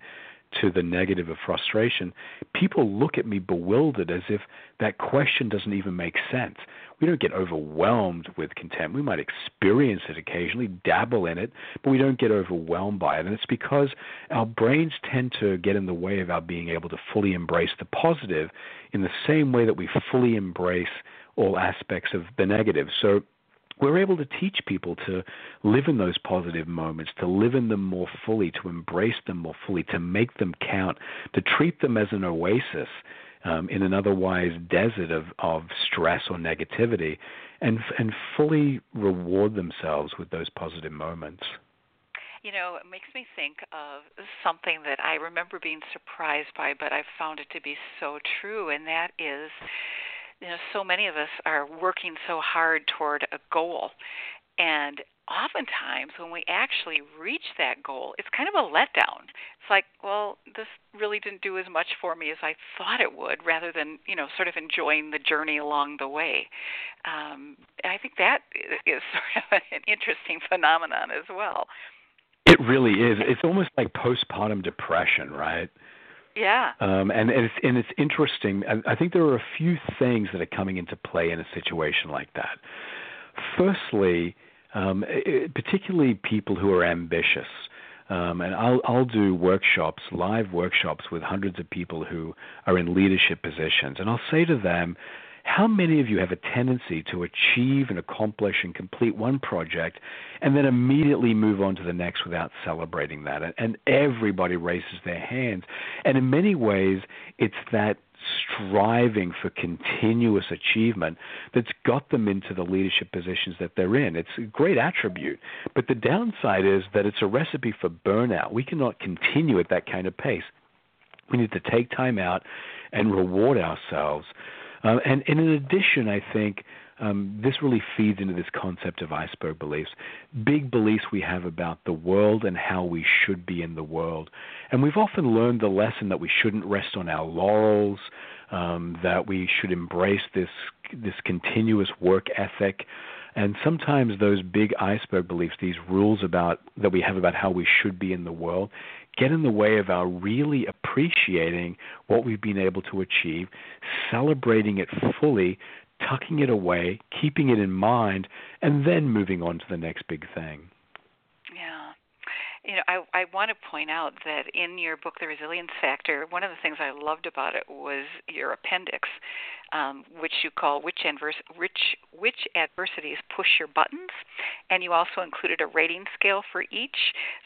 to the negative of frustration, people look at me bewildered as if that question doesn't even make sense. We don't get overwhelmed with contempt. We might experience it occasionally, dabble in it, but we don't get overwhelmed by it. And it's because our brains tend to get in the way of our being able to fully embrace the positive in the same way that we fully embrace all aspects of the negative. So we're able to teach people to live in those positive moments, to live in them more fully, to embrace them more fully, to make them count, to treat them as an oasis um, in an otherwise desert of, of stress or negativity, and and fully reward themselves with those positive moments. You know, it makes me think of something that I remember being surprised by, but I've found it to be so true, and that is you know so many of us are working so hard toward a goal. And oftentimes when we actually reach that goal it's kind of a letdown. It's like well this really didn't do as much for me as i thought it would rather than you know sort of enjoying the journey along the way. Um, and i think that is sort of an interesting phenomenon as well. It really is. It's almost like postpartum depression right Yeah. Um, and, and it's and it's interesting. I, I think there are a few things that are coming into play in a situation like that. Firstly, um, particularly people who are ambitious. Um, and I'll I'll do workshops, live workshops with hundreds of people who are in leadership positions, and I'll say to them, how many of you have a tendency to achieve and accomplish and complete one project and then immediately move on to the next without celebrating that? And everybody raises their hands. And in many ways, it's that striving for continuous achievement that's got them into the leadership positions that they're in. It's a great attribute. But the downside is that it's a recipe for burnout. We cannot continue at that kind of pace. We need to take time out and reward ourselves uh, and, and in addition, I think um, this really feeds into this concept of iceberg beliefs. Big beliefs we have about the world and how we should be in the world. And we've often learned the lesson that we shouldn't rest on our laurels, um, that we should embrace this this continuous work ethic. And sometimes those big iceberg beliefs, these rules about that we have about how we should be in the world, get in the way of our really appreciating what we've been able to achieve, celebrating it fully, tucking it away, keeping it in mind, and then moving on to the next big thing. You know, I I want to point out that in your book, The Resilience Factor, one of the things I loved about it was your appendix um, which you call which, adverse, which, which adversities push your buttons, and you also included a rating scale for each.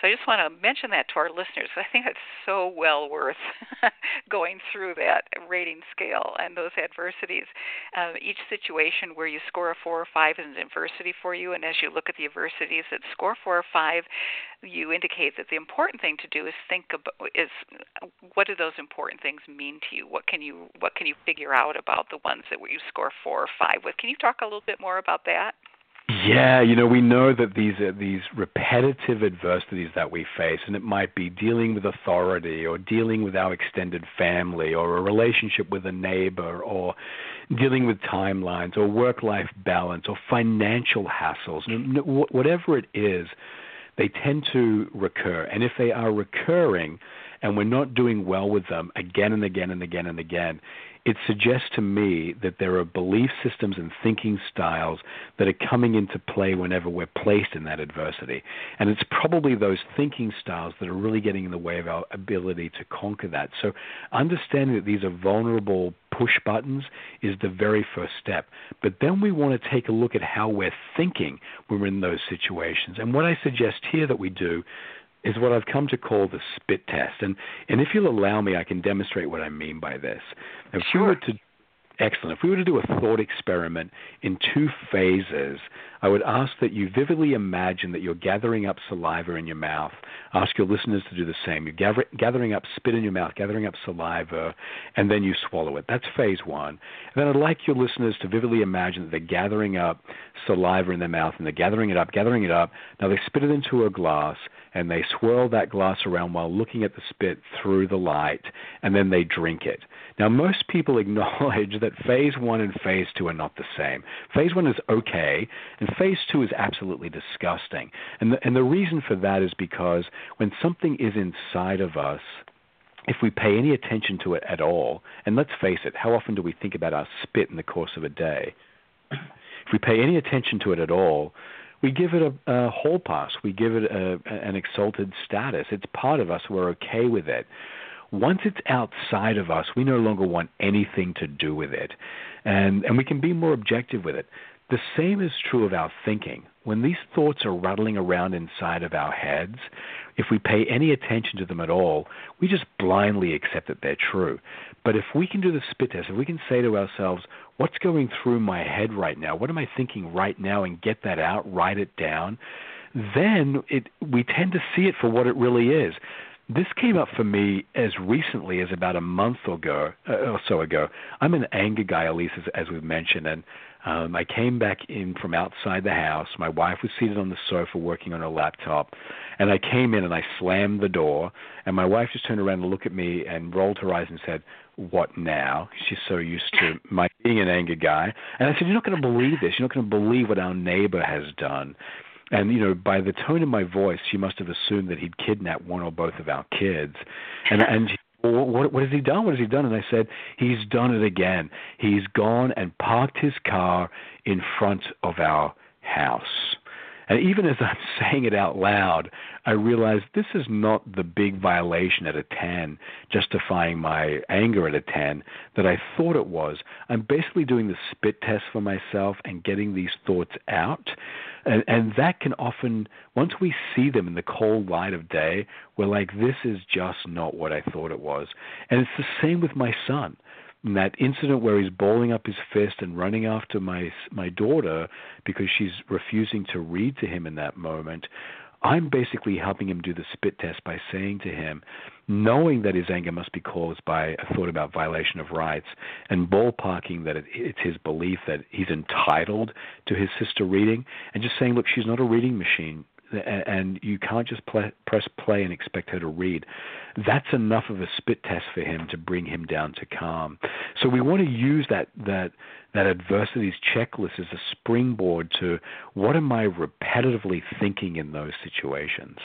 So I just want to mention that to our listeners. I think it's so well worth going through that rating scale and those adversities. Uh, each situation where you score a four or five is an adversity for you, and as you look at the adversities that score four or five, you indicate that the important thing to do is think about is what do those important things mean to you? What can you what can you figure out about the ones that you score four or five with? Can you talk a little bit more about that? Yeah, you know, we know that these are these repetitive adversities that we face, and it might be dealing with authority or dealing with our extended family or a relationship with a neighbor or dealing with timelines or work life balance or financial hassles, whatever it is they tend to recur. And if they are recurring and we're not doing well with them again and again and again and again, it suggests to me that there are belief systems and thinking styles that are coming into play whenever we're placed in that adversity. And it's probably those thinking styles that are really getting in the way of our ability to conquer that. So understanding that these are vulnerable push buttons is the very first step. But then we want to take a look at how we're thinking when we're in those situations. And what I suggest here that we do is what I've come to call the spit test. And and if you'll allow me, I can demonstrate what I mean by this. If sure. we were to Excellent. If we were to do a thought experiment in two phases, I would ask that you vividly imagine that you're gathering up saliva in your mouth. Ask your listeners to do the same. You're gather, gathering up spit in your mouth, gathering up saliva, and then you swallow it. That's phase one. And then I'd like your listeners to vividly imagine that they're gathering up saliva in their mouth and they're gathering it up, gathering it up. Now they spit it into a glass and they swirl that glass around while looking at the spit through the light, and then they drink it. Now, most people acknowledge that phase one and phase two are not the same. Phase one is okay, and phase two is absolutely disgusting. And the, and the reason for that is because when something is inside of us, if we pay any attention to it at all, and let's face it, how often do we think about our spit in the course of a day? If we pay any attention to it at all, we give it a, a hall pass. We give it a, an exalted status. It's part of us. We're okay with it. Once it's outside of us, we no longer want anything to do with it. And, and we can be more objective with it. The same is true of our thinking. When these thoughts are rattling around inside of our heads, if we pay any attention to them at all, we just blindly accept that they're true. But if we can do the spit test, if we can say to ourselves, what's going through my head right now? What am I thinking right now? And get that out, write it down. Then it, we tend to see it for what it really is. This came up for me as recently as about a month ago uh, or so ago. I'm an anger guy, Elise, as, as we've mentioned, and um, I came back in from outside the house. My wife was seated on the sofa working on her laptop, and I came in and I slammed the door. And my wife just turned around and looked at me and rolled her eyes and said, what now? She's so used to my being an angry guy. And I said, You're not going to believe this. You're not going to believe what our neighbor has done. And, you know, by the tone of my voice, she must have assumed that he'd kidnapped one or both of our kids. And, and she what, what has he done? What has he done? And I said, he's done it again. He's gone and parked his car in front of our house. And even as I'm saying it out loud, I realize this is not the big violation at a 10, justifying my anger at a 10 that I thought it was. I'm basically doing the spit test for myself and getting these thoughts out. And, and that can often, once we see them in the cold light of day, we're like, this is just not what I thought it was. And it's the same with my son that incident where he's balling up his fist and running after my my daughter because she's refusing to read to him in that moment i'm basically helping him do the spit test by saying to him knowing that his anger must be caused by a thought about violation of rights and ballparking that it, it's his belief that he's entitled to his sister reading and just saying look she's not a reading machine and you can't just play, press play and expect her to read. That's enough of a spit test for him to bring him down to calm. So we want to use that that that adversities checklist as a springboard to what am I repetitively thinking in those situations.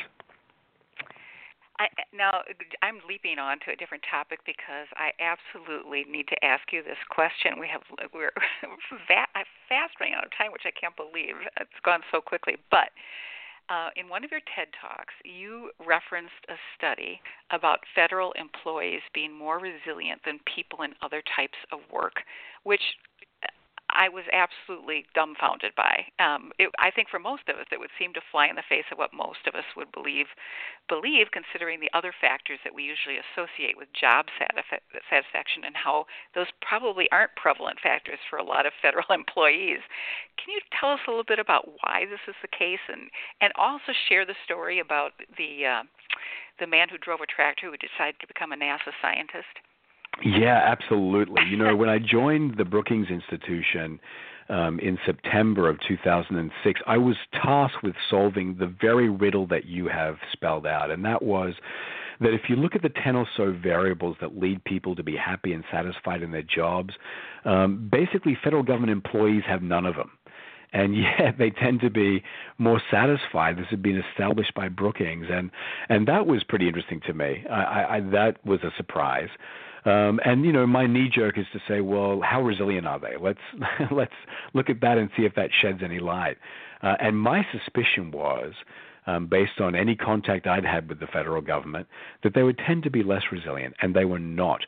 I, now I'm leaping on to a different topic because I absolutely need to ask you this question. We have we're fast running out of time, which I can't believe it's gone so quickly. But uh, in one of your TED Talks, you referenced a study about federal employees being more resilient than people in other types of work, which I was absolutely dumbfounded by. Um, it, I think for most of us, it would seem to fly in the face of what most of us would believe, believe, considering the other factors that we usually associate with job satisfaction and how those probably aren't prevalent factors for a lot of federal employees. Can you tell us a little bit about why this is the case, and and also share the story about the uh, the man who drove a tractor who decided to become a NASA scientist? Yeah, absolutely. You know, when I joined the Brookings Institution um, in September of 2006, I was tasked with solving the very riddle that you have spelled out, and that was that if you look at the 10 or so variables that lead people to be happy and satisfied in their jobs, um, basically federal government employees have none of them and yet they tend to be more satisfied. This had been established by Brookings, and and that was pretty interesting to me. I, I, that was a surprise. Um, and you know, my knee jerk is to say, well, how resilient are they? Let's let's look at that and see if that sheds any light. Uh, and my suspicion was um, based on any contact I'd had with the federal government, that they would tend to be less resilient, and they were not.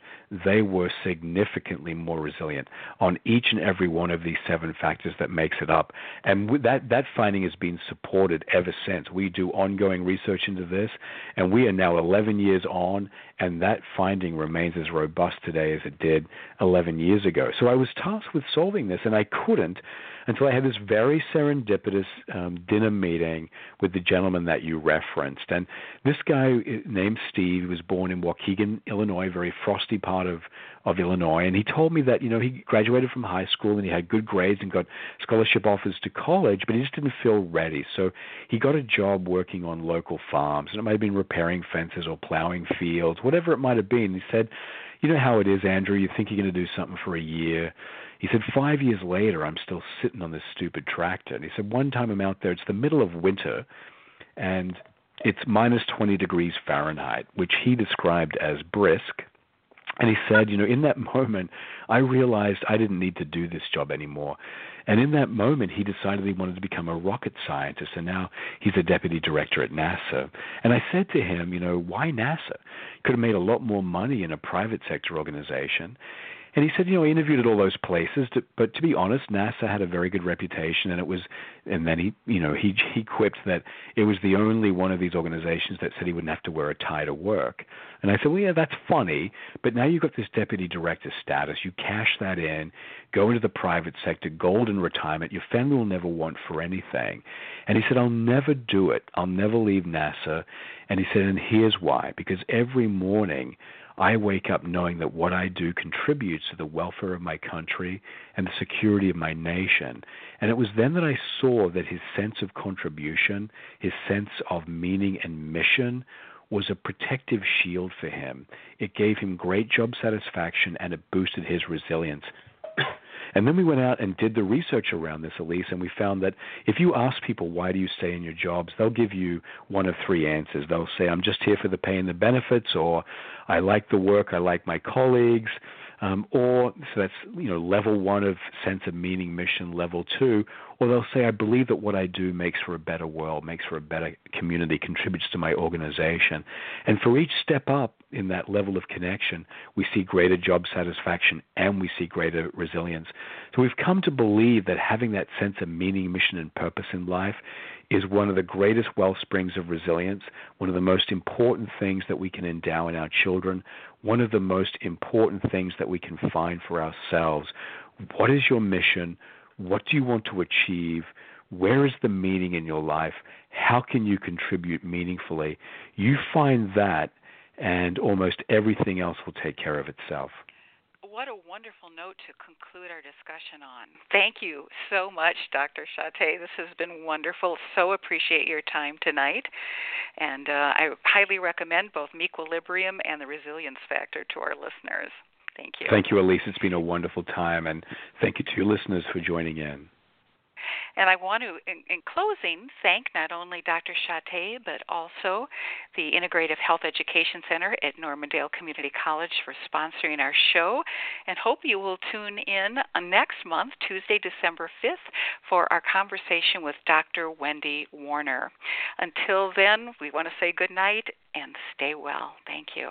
They were significantly more resilient on each and every one of these seven factors that makes it up. And that that finding has been supported ever since. We do ongoing research into this, and we are now 11 years on, and that finding remains as robust today as it did 11 years ago. So I was tasked with solving this, and I couldn't until I had this very serendipitous um, dinner meeting with the gentleman that you referenced. And this guy uh, named Steve was born in Waukegan, Illinois, a very frosty part of of Illinois, and he told me that you know he graduated from high school and he had good grades and got scholarship offers to college, but he just didn't feel ready. So he got a job working on local farms, and it might have been repairing fences or plowing fields, whatever it might have been. He said, "You know how it is, Andrew. You think you're going to do something for a year." He said, five years later, I'm still sitting on this stupid tractor. And he said, one time I'm out there, it's the middle of winter, and it's minus 20 degrees Fahrenheit, which he described as brisk. And he said, you know, in that moment, I realized I didn't need to do this job anymore. And in that moment, he decided he wanted to become a rocket scientist, and now he's a deputy director at NASA. And I said to him, you know, why NASA? Could have made a lot more money in a private sector organization. And he said, you know, he interviewed at all those places, to, but to be honest, NASA had a very good reputation, and it was, and then he, you know, he he quipped that it was the only one of these organizations that said he wouldn't have to wear a tie to work. And I said, well, yeah, that's funny, but now you've got this deputy director status. You cash that in, go into the private sector, golden retirement. Your family will never want for anything. And he said, I'll never do it. I'll never leave NASA. And he said, and here's why: because every morning I wake up knowing that what I do contributes to the welfare of my country and the security of my nation. And it was then that I saw that his sense of contribution, his sense of meaning and mission, was a protective shield for him. It gave him great job satisfaction and it boosted his resilience. And then we went out and did the research around this, Elise, and we found that if you ask people why do you stay in your jobs, they'll give you one of three answers. They'll say, I'm just here for the pay and the benefits, or I like the work, I like my colleagues. Um, or so that's you know level one of sense of meaning, mission. Level two, or they'll say, I believe that what I do makes for a better world, makes for a better community, contributes to my organization. And for each step up in that level of connection, we see greater job satisfaction and we see greater resilience. So we've come to believe that having that sense of meaning, mission, and purpose in life is one of the greatest well springs of resilience, one of the most important things that we can endow in our children, one of the most important things that we can find for ourselves. What is your mission? What do you want to achieve? Where is the meaning in your life? How can you contribute meaningfully? You find that, and almost everything else will take care of itself. What a wonderful note to conclude our discussion on. Thank you so much, Dr. Shatté. This has been wonderful. So appreciate your time tonight. And uh, I highly recommend both Mequilibrium and the Resilience Factor to our listeners. Thank you. Thank you, Elise. It's been a wonderful time, and thank you to your listeners for joining in. And I want to, in, in, closing, thank not only Dr. Shatté, but also the Integrative Health Education Center at Normandale Community College for sponsoring our show, and hope you will tune in uh, next month, Tuesday, December 5th, for our conversation with Dr. Wendy Warner. Until then, we want to say good night and stay well. Thank you.